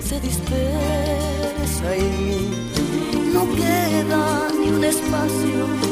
se dispersa en mí. No queda ni un espacio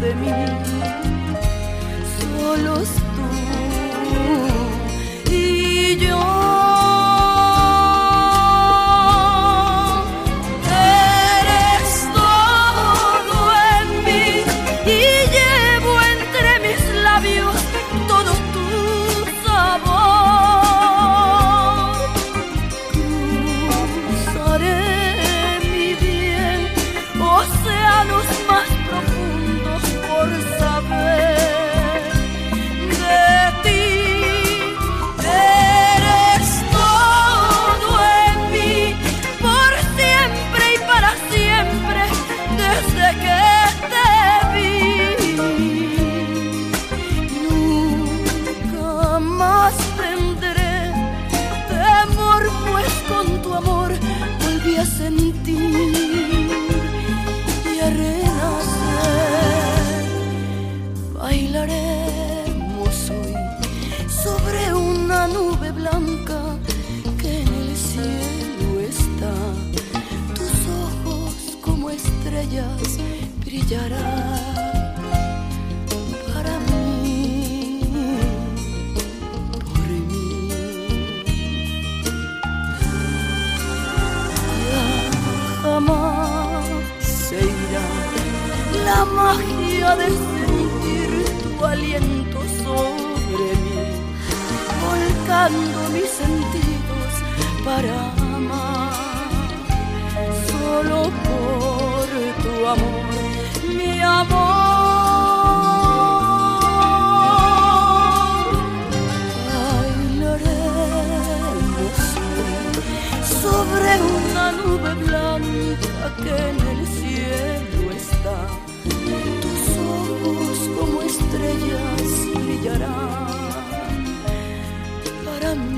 de mí. agotando mis sentidos para amar. Solo por tu amor, mi amor. Bailaremos sobre una nube blanca que en el cielo está. Tus ojos como estrellas brillarán. come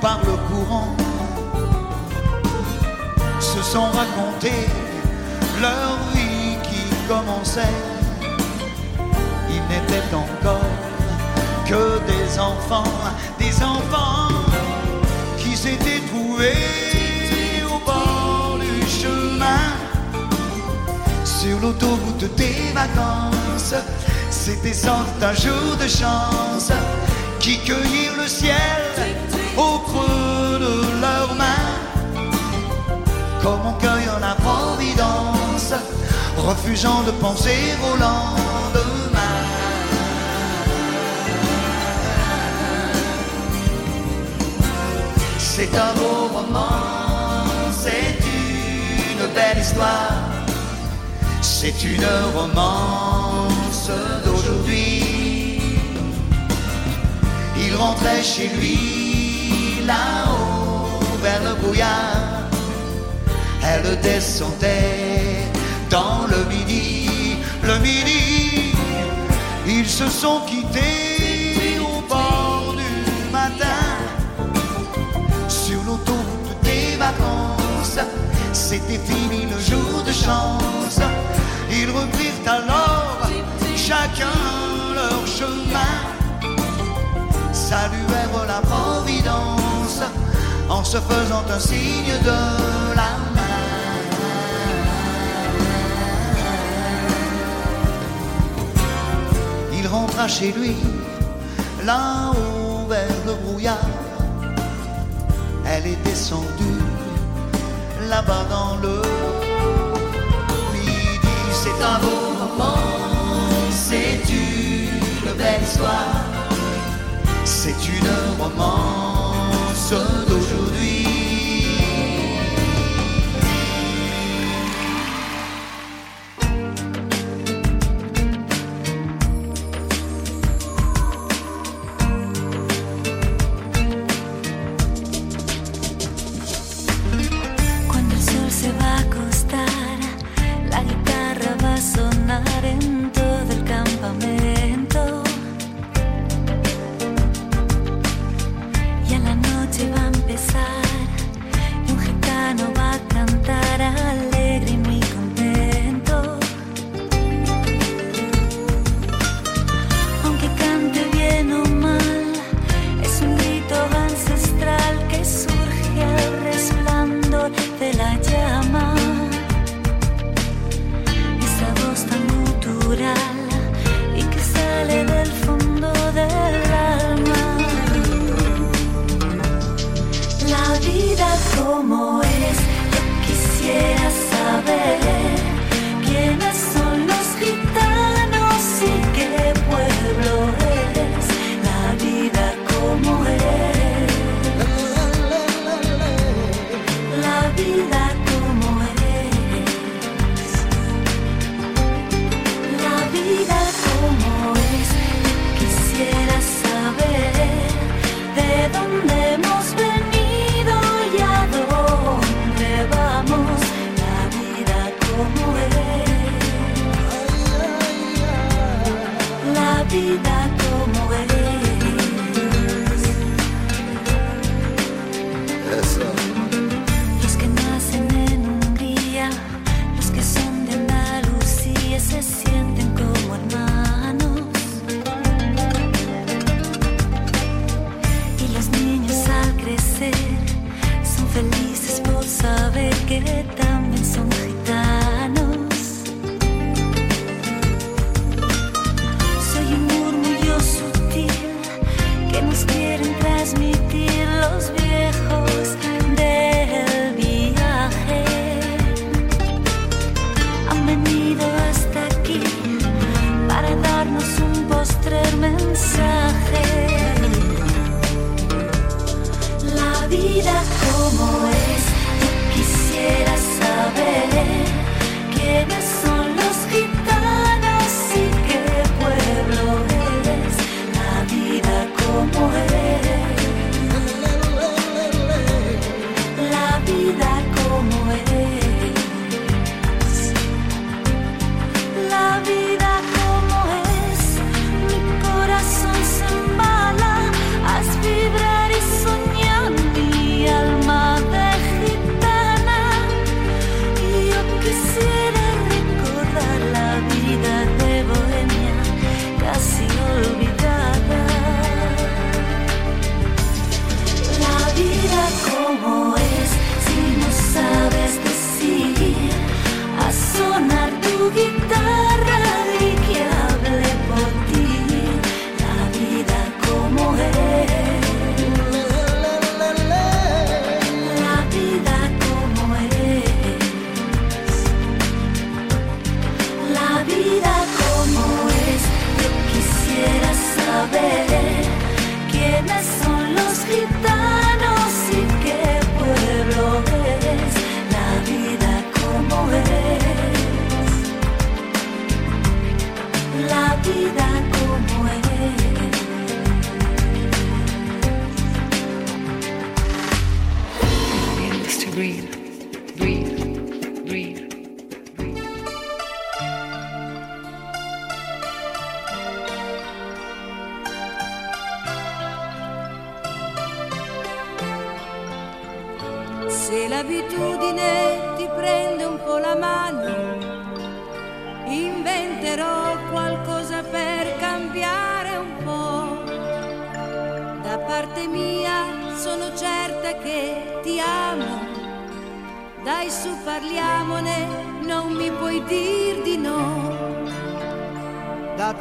par le courant, se sont racontés leur vie qui commençait. Ils n'étaient encore que des enfants, des enfants qui s'étaient trouvés au bord du chemin sur l'autoroute des vacances. C'était sans un jour de chance qui cueillirent le ciel au creux de leurs mains. Comme on cueille la providence, refusant de penser au lendemain. C'est un beau roman, c'est une belle histoire c'est une romance d'aujourd'hui. Il rentrait chez lui là-haut vers le brouillard. Elle descendait dans le midi, le midi. Ils se sont quittés au bord du matin sur l'autoroute des vacances. C'était fini le jour de chance. Ils reprirent alors chacun leur chemin, saluèrent la providence en se faisant un signe de la main. Il rentra chez lui, là-haut vers le brouillard. Elle est descendue là-bas dans le c'est un beau roman, c'est une belle histoire, c'est une romance passando tudo.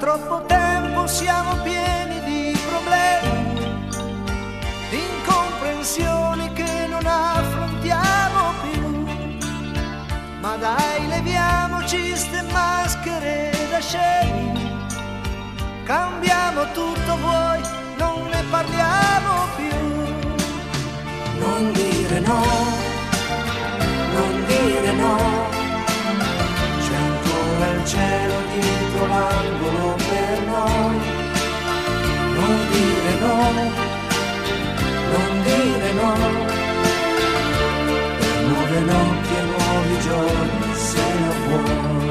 troppo tempo siamo pieni di problemi, di incomprensioni che non affrontiamo più. Ma dai, leviamoci ste maschere da scemi, cambiamo tutto vuoto nuove notti, nuove notti e nuovi giorni se la vuoi.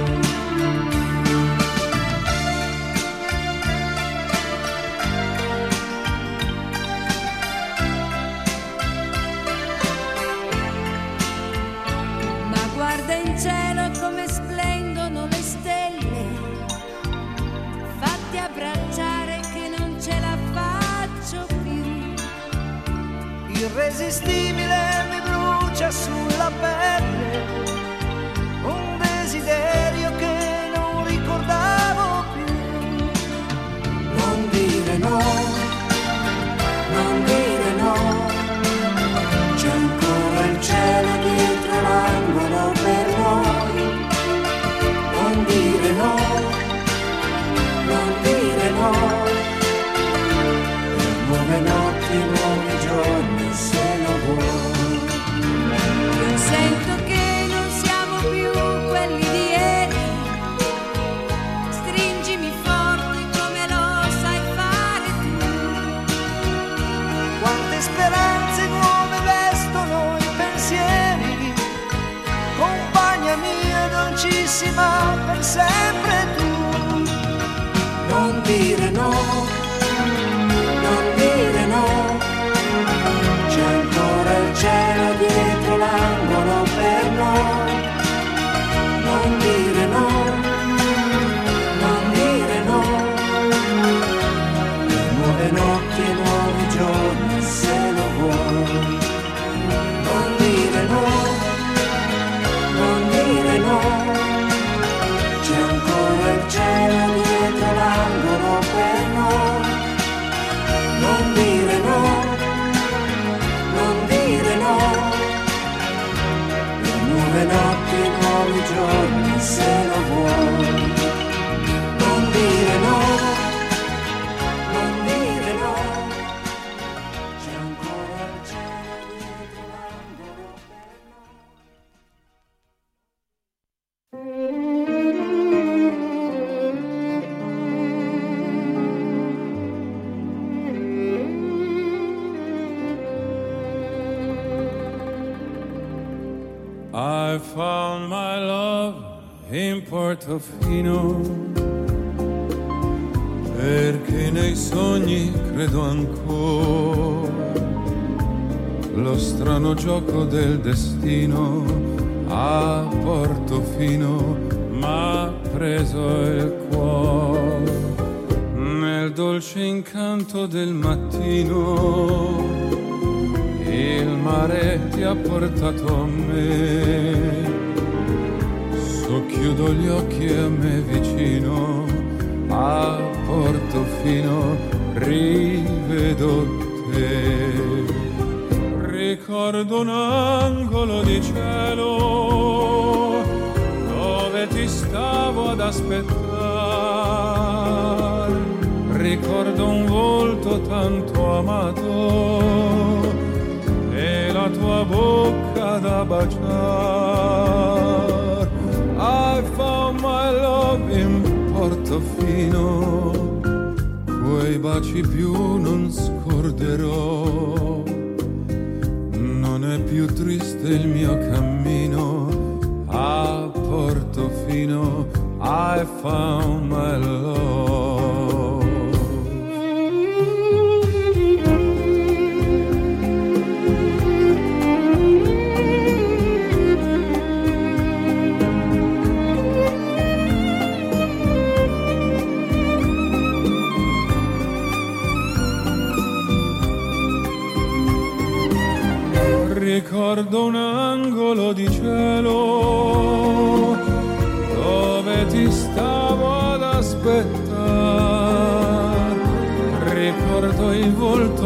irresistibile mi brucia sulla pelle, un desiderio che non ricordavo più. Non dire no. Portofino perché nei sogni credo ancora. Lo strano gioco del destino a Portofino m'ha preso il cuore. Nel dolce incanto del mattino il mare ti ha portato a me. Socchiudo gli occhi e me vicino, a Portofino rivedo te. Ricordo un angolo di cielo dove ti stavo ad aspettare. Ricordo un volto tanto amato e la tua bocca da baciare. Portofino, quei baci più non scorderò. Non è più triste il mio cammino a Portofino. I found my love.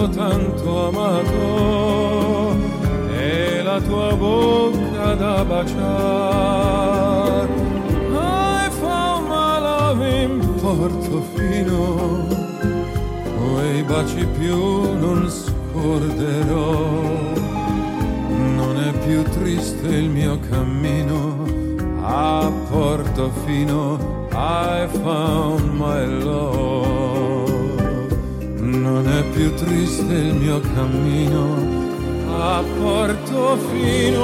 Volto tanto amato e la tua bocca da baciare. I found my love in Portofino quei baci più non scorderò. Non è più triste il mio cammino a Portofino. I found my love. Più triste il mio cammino a Portofino.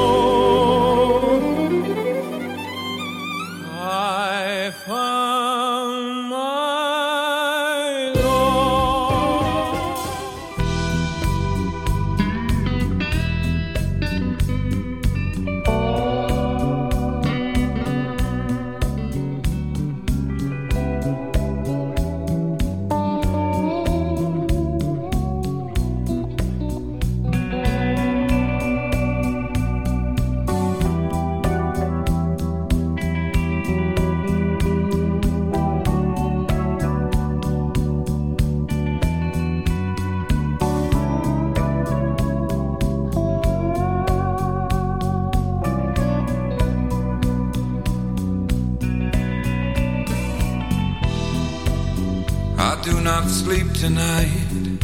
I do not sleep tonight.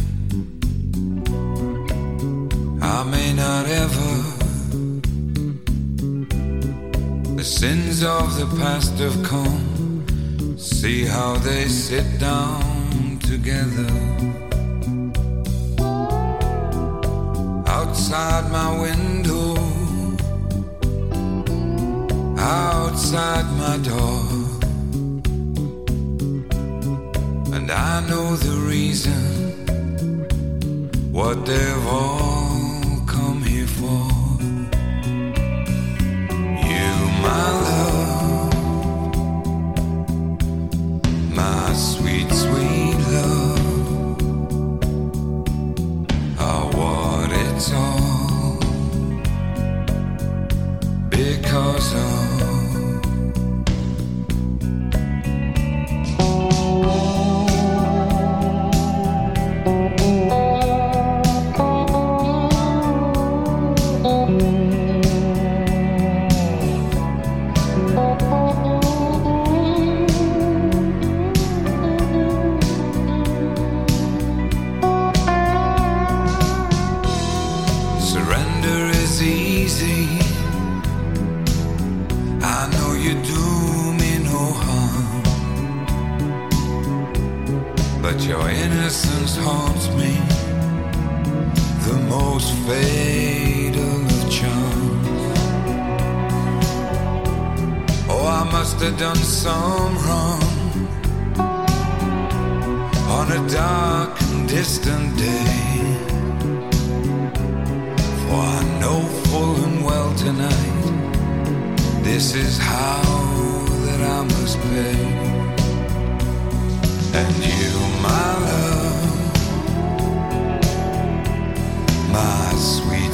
I may not ever. The sins of the past have come. See how they sit down together. Outside my window, outside my door. I know the reason what they've all come here for. You, my my sweet.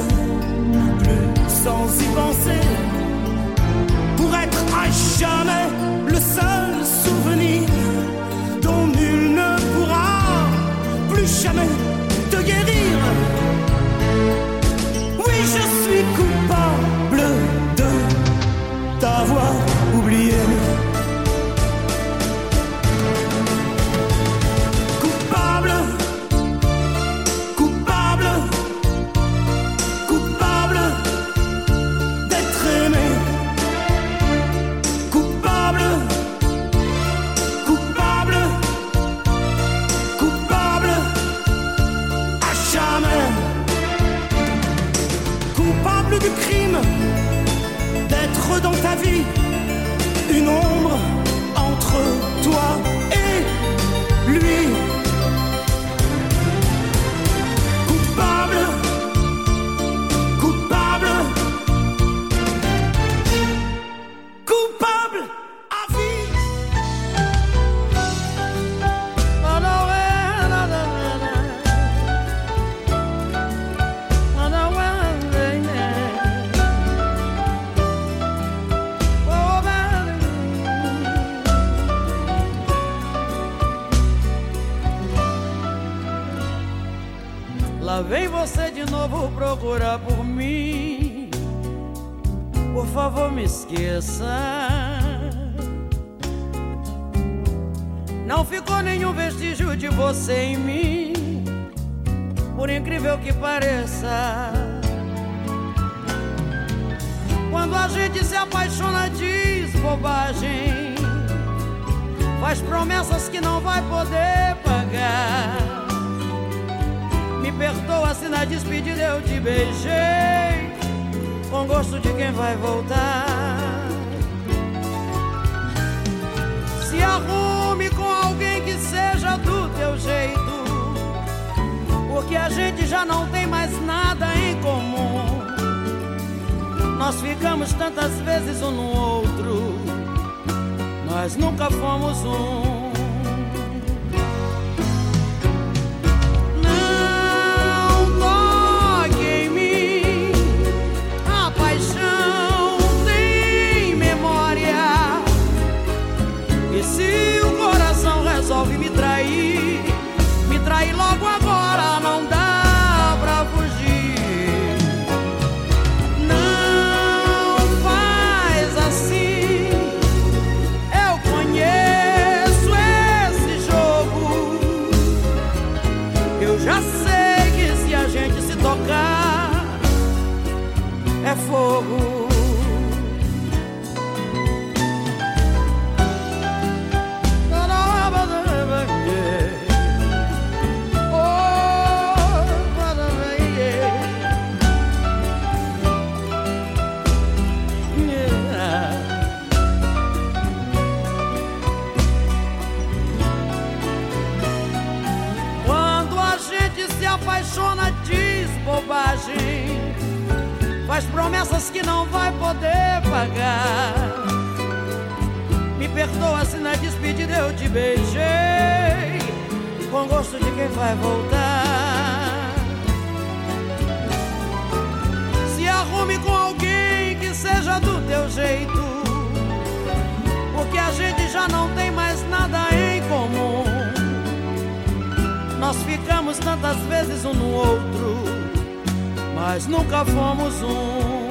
plus sans y penser. Pour être à jamais gosto de quem vai voltar. Se arrume com alguém que seja do teu jeito, porque a gente já não tem mais nada em comum. Nós ficamos tantas vezes um no outro, nós nunca fomos um. não vai poder pagar. Me perdoa se na despedida eu te beijei, com gosto de quem vai voltar. Se arrume com alguém que seja do teu jeito, porque a gente já não tem mais nada em comum. Nós ficamos tantas vezes um no outro, mas nunca fomos um.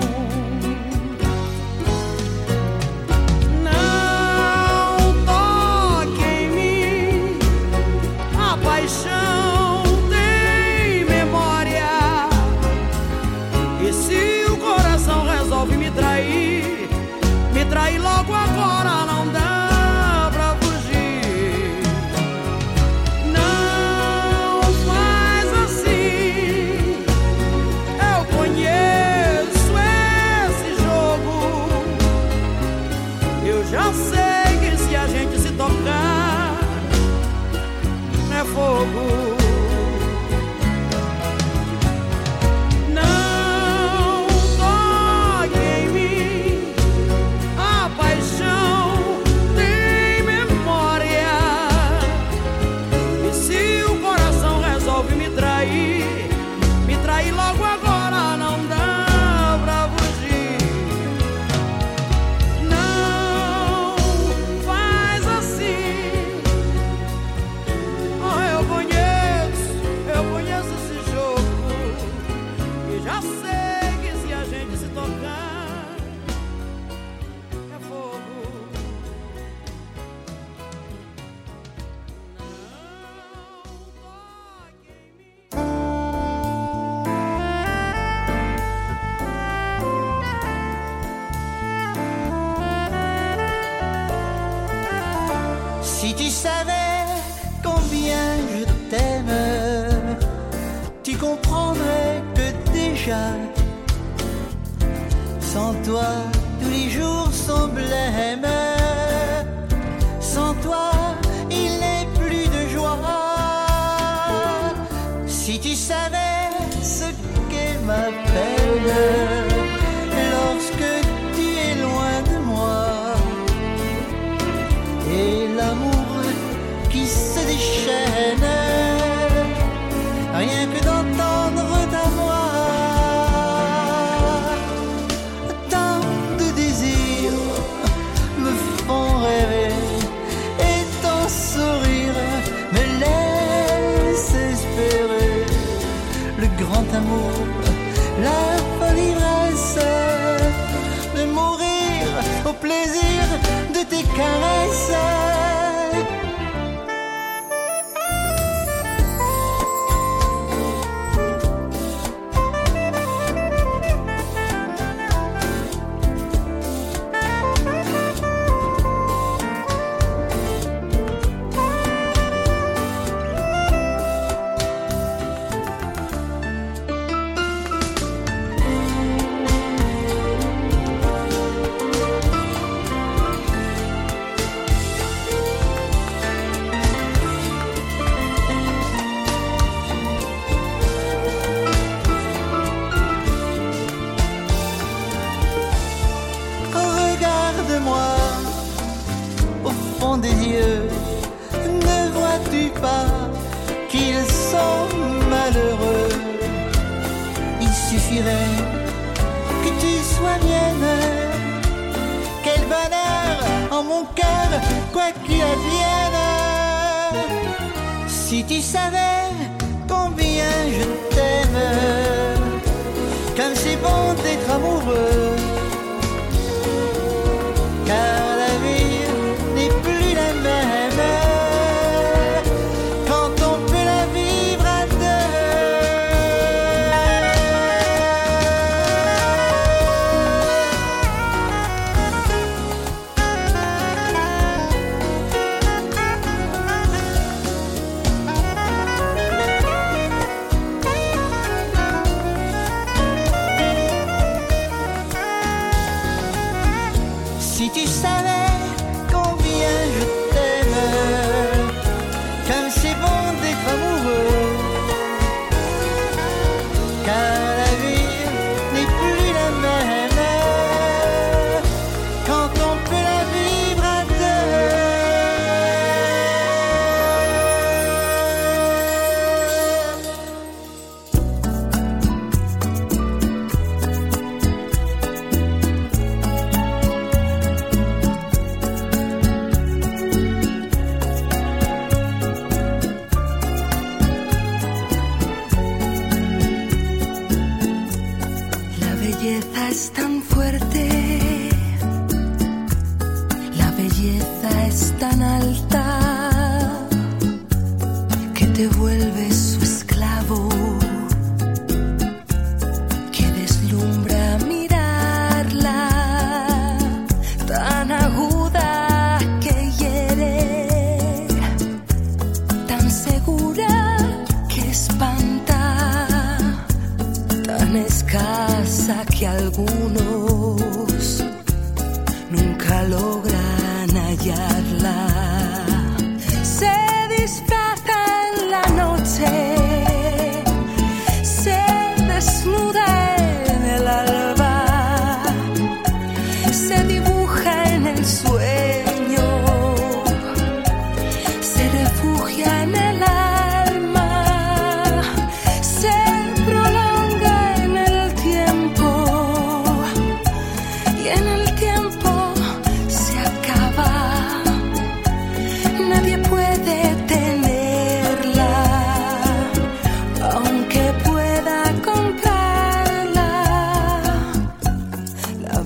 rien que d'entendre ta voix. Tant de désirs me font rêver et ton sourire me laisse espérer le grand amour, la folle ivresse de mourir au plaisir de tes caresses.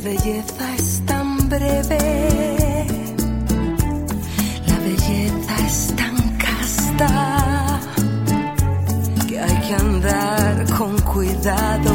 La belleza es tan breve, la belleza es tan casta, que hay que andar con cuidado.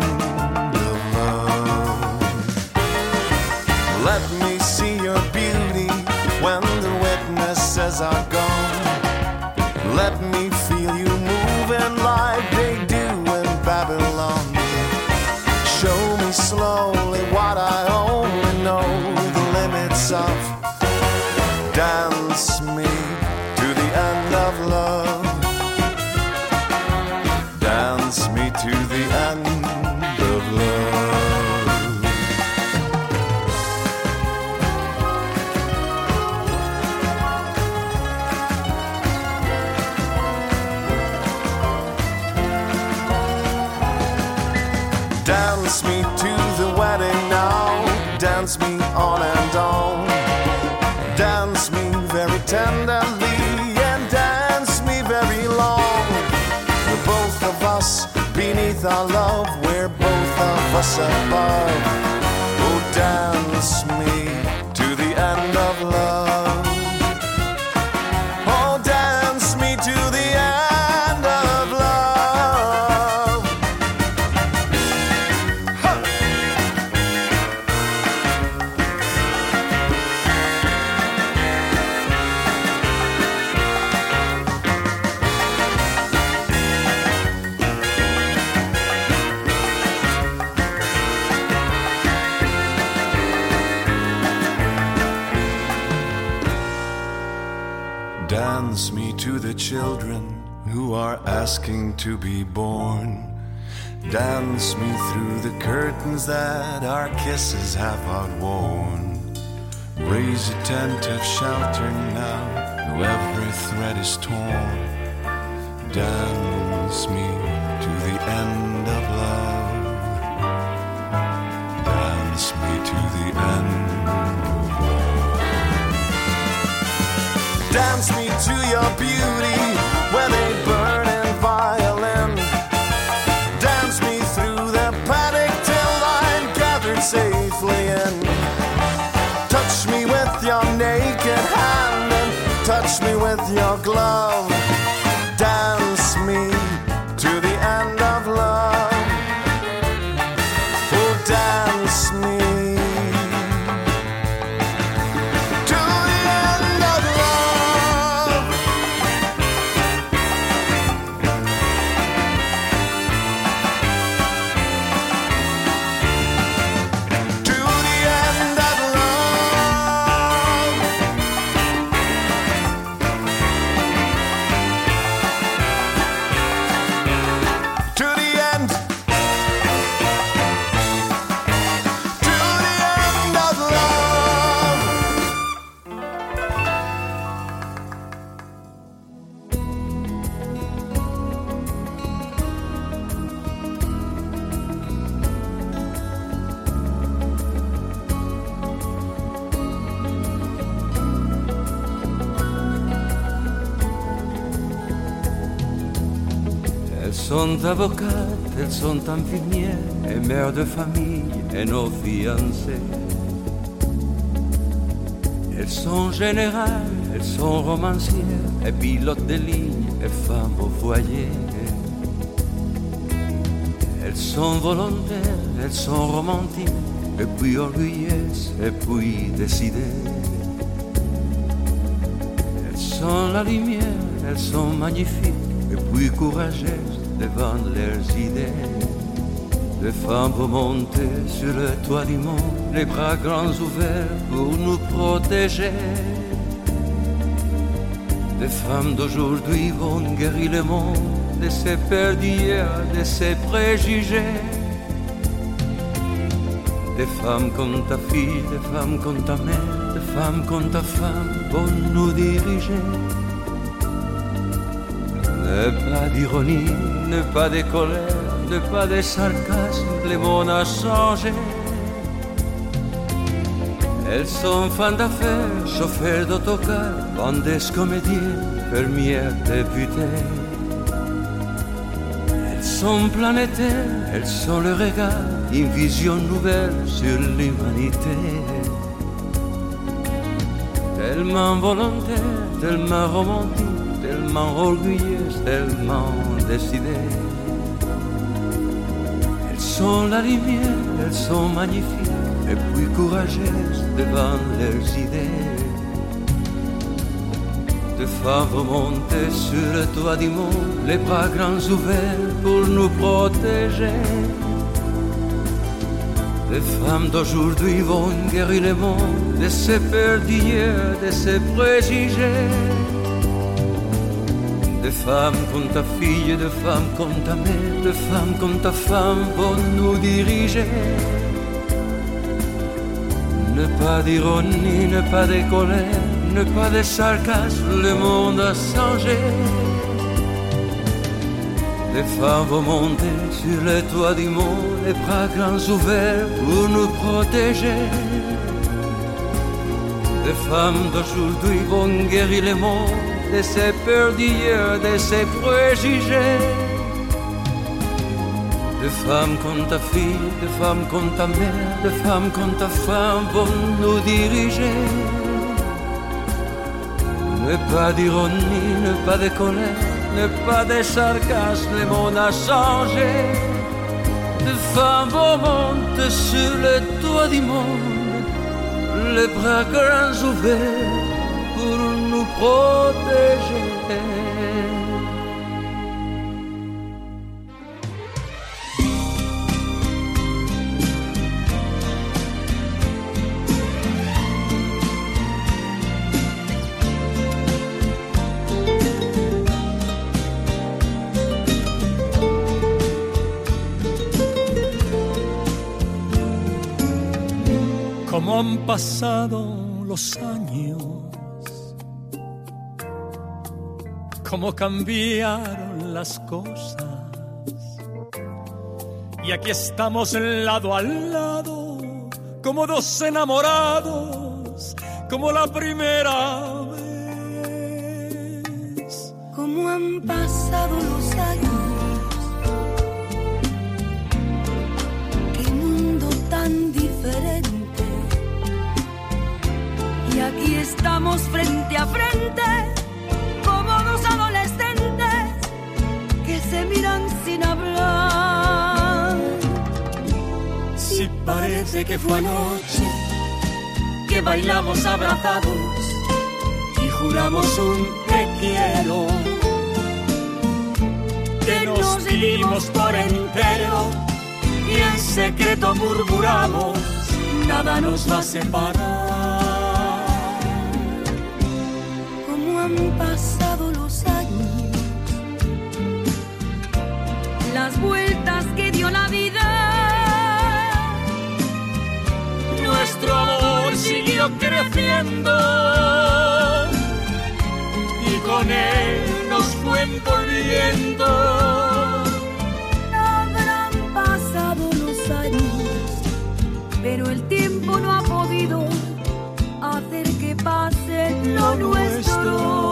us above. Asking to be born. Dance me through the curtains that our kisses have outworn. Raise a tent of shelter now, though every thread is torn. Dance me to the end of love. Dance me to the end of love. Dance me to your beauty with a your glove. Elles sont avocates, elles sont infirmières et mères de famille et nos fiancées. Elles sont générales, elles sont romancières et pilotes de ligne et femmes au foyer. Elles sont volontaires, elles sont romantiques et puis orgueilleuses et puis décidées. Elles sont la lumière, elles sont magnifiques et puis courageuses devant leurs idées. Les femmes vont monter sur le toit du monde, les bras grands ouverts pour nous protéger. Les femmes d'aujourd'hui vont guérir le monde de ses peurs d'hier, de ses préjugés. Des femmes comme ta fille, des femmes comme ta mère, des femmes comme ta femme vont nous diriger. Ne pas d'ironie, ne pas de colère, ne pas de sarcasme, le monde a changé. Elles sont fans d'affaires, chauffeurs d'autocar, vendeuses, comédiennes, fermières, députées. Elles sont planétaires, elles sont le regard, une vision nouvelle sur l'humanité. Tellement volontaire, tellement romantique, tellement orgueilleuse, tellement Elles sont la lumière, elles sont magnifiques et puis courageuses devant leurs idées. De femmes remontées sur le toit du monde, les bras grands ouverts pour nous protéger. Les femmes d'aujourd'hui vont guérir le monde de ces peurs d'hier, de ces préjugés. De femmes comme ta fille, de femmes comme ta mère, de femmes comme ta femme vont nous diriger. Ne pas d'ironie, ne pas de colère, ne pas de sarcasme, le monde a changé. Les femmes vont monter sur le toit du monde, les bras grands ouverts pour nous protéger. Les femmes d'aujourd'hui vont guérir le monde de ces peurs d'hier, de ces préjugés. De femmes comme ta fille, de femmes comme ta mère, de femmes comme ta femme vont nous diriger. Ne pas d'ironie, ne pas de colère, ne pas de sarcasme, le monde a changé. De femmes vont monter sur le toit du monde, les bras grands ouverts nous. Cómo han pasado los años, cómo cambiaron las cosas. Y aquí estamos lado al lado, como dos enamorados, como la primera vez. Cómo han pasado los años, qué mundo tan diferente. Y aquí estamos frente a frente, sin hablar. Si parece que fue anoche que bailamos abrazados y juramos un te quiero. Que nos dimos por entero y en secreto murmuramos, nada nos va a separar. Cómo han pasado vueltas que dio la vida. Nuestro amor siguió creciendo y con él nos fue envolviendo. Habrán pasado los años, pero el tiempo no ha podido hacer que pase lo nuestro.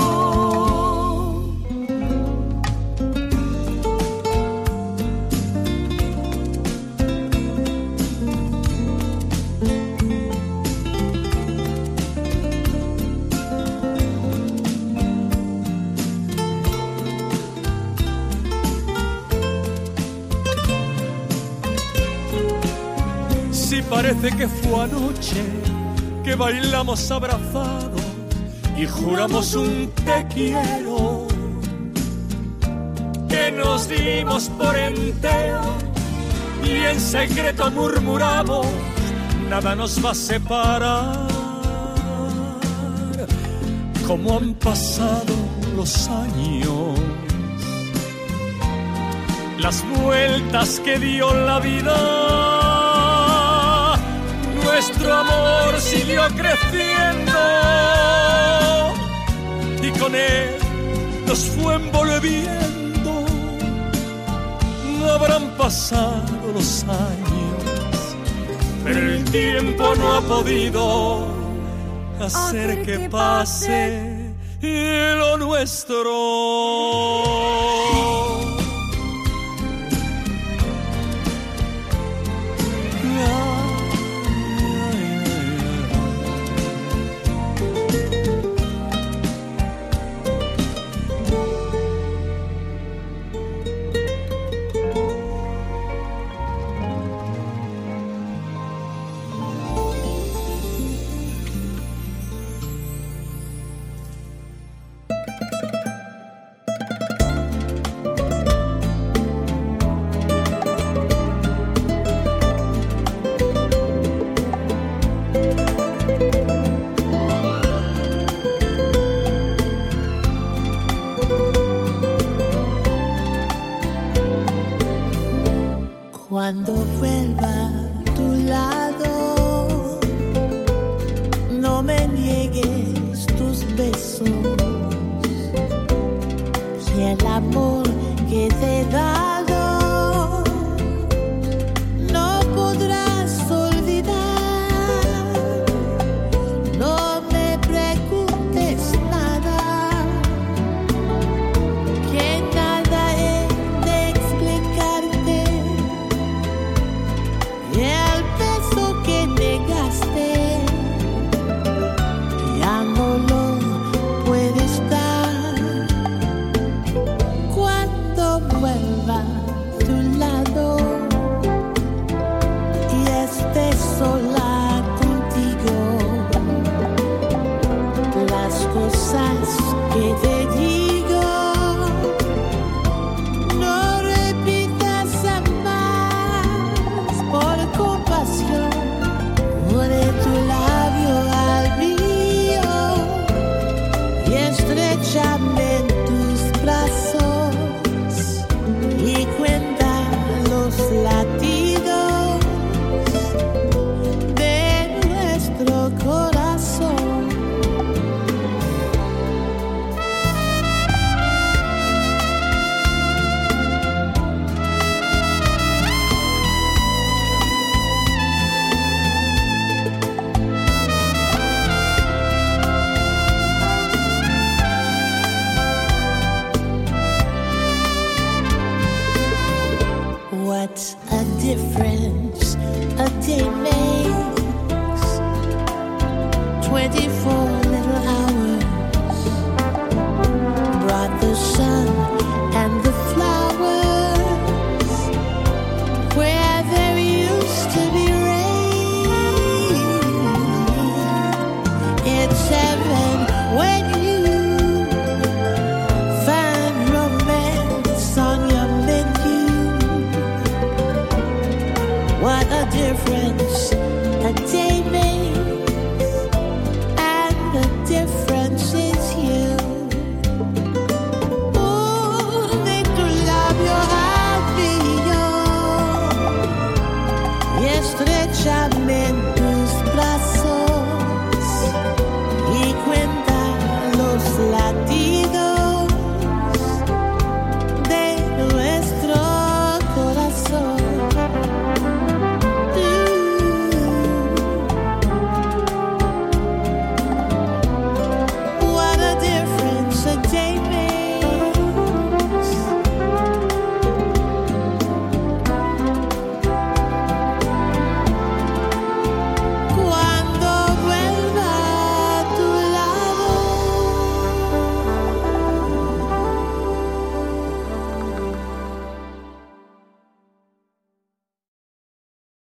Parece que fue anoche que bailamos abrazados y juramos un te quiero. Que nos dimos por entero y en secreto murmuramos, nada nos va a separar. Como han pasado los años, las vueltas que dio la vida nuestro amor siguió creciendo y con él nos fue envolviendo. No habrán pasado los años, pero el tiempo no ha podido hacer que pase lo nuestro.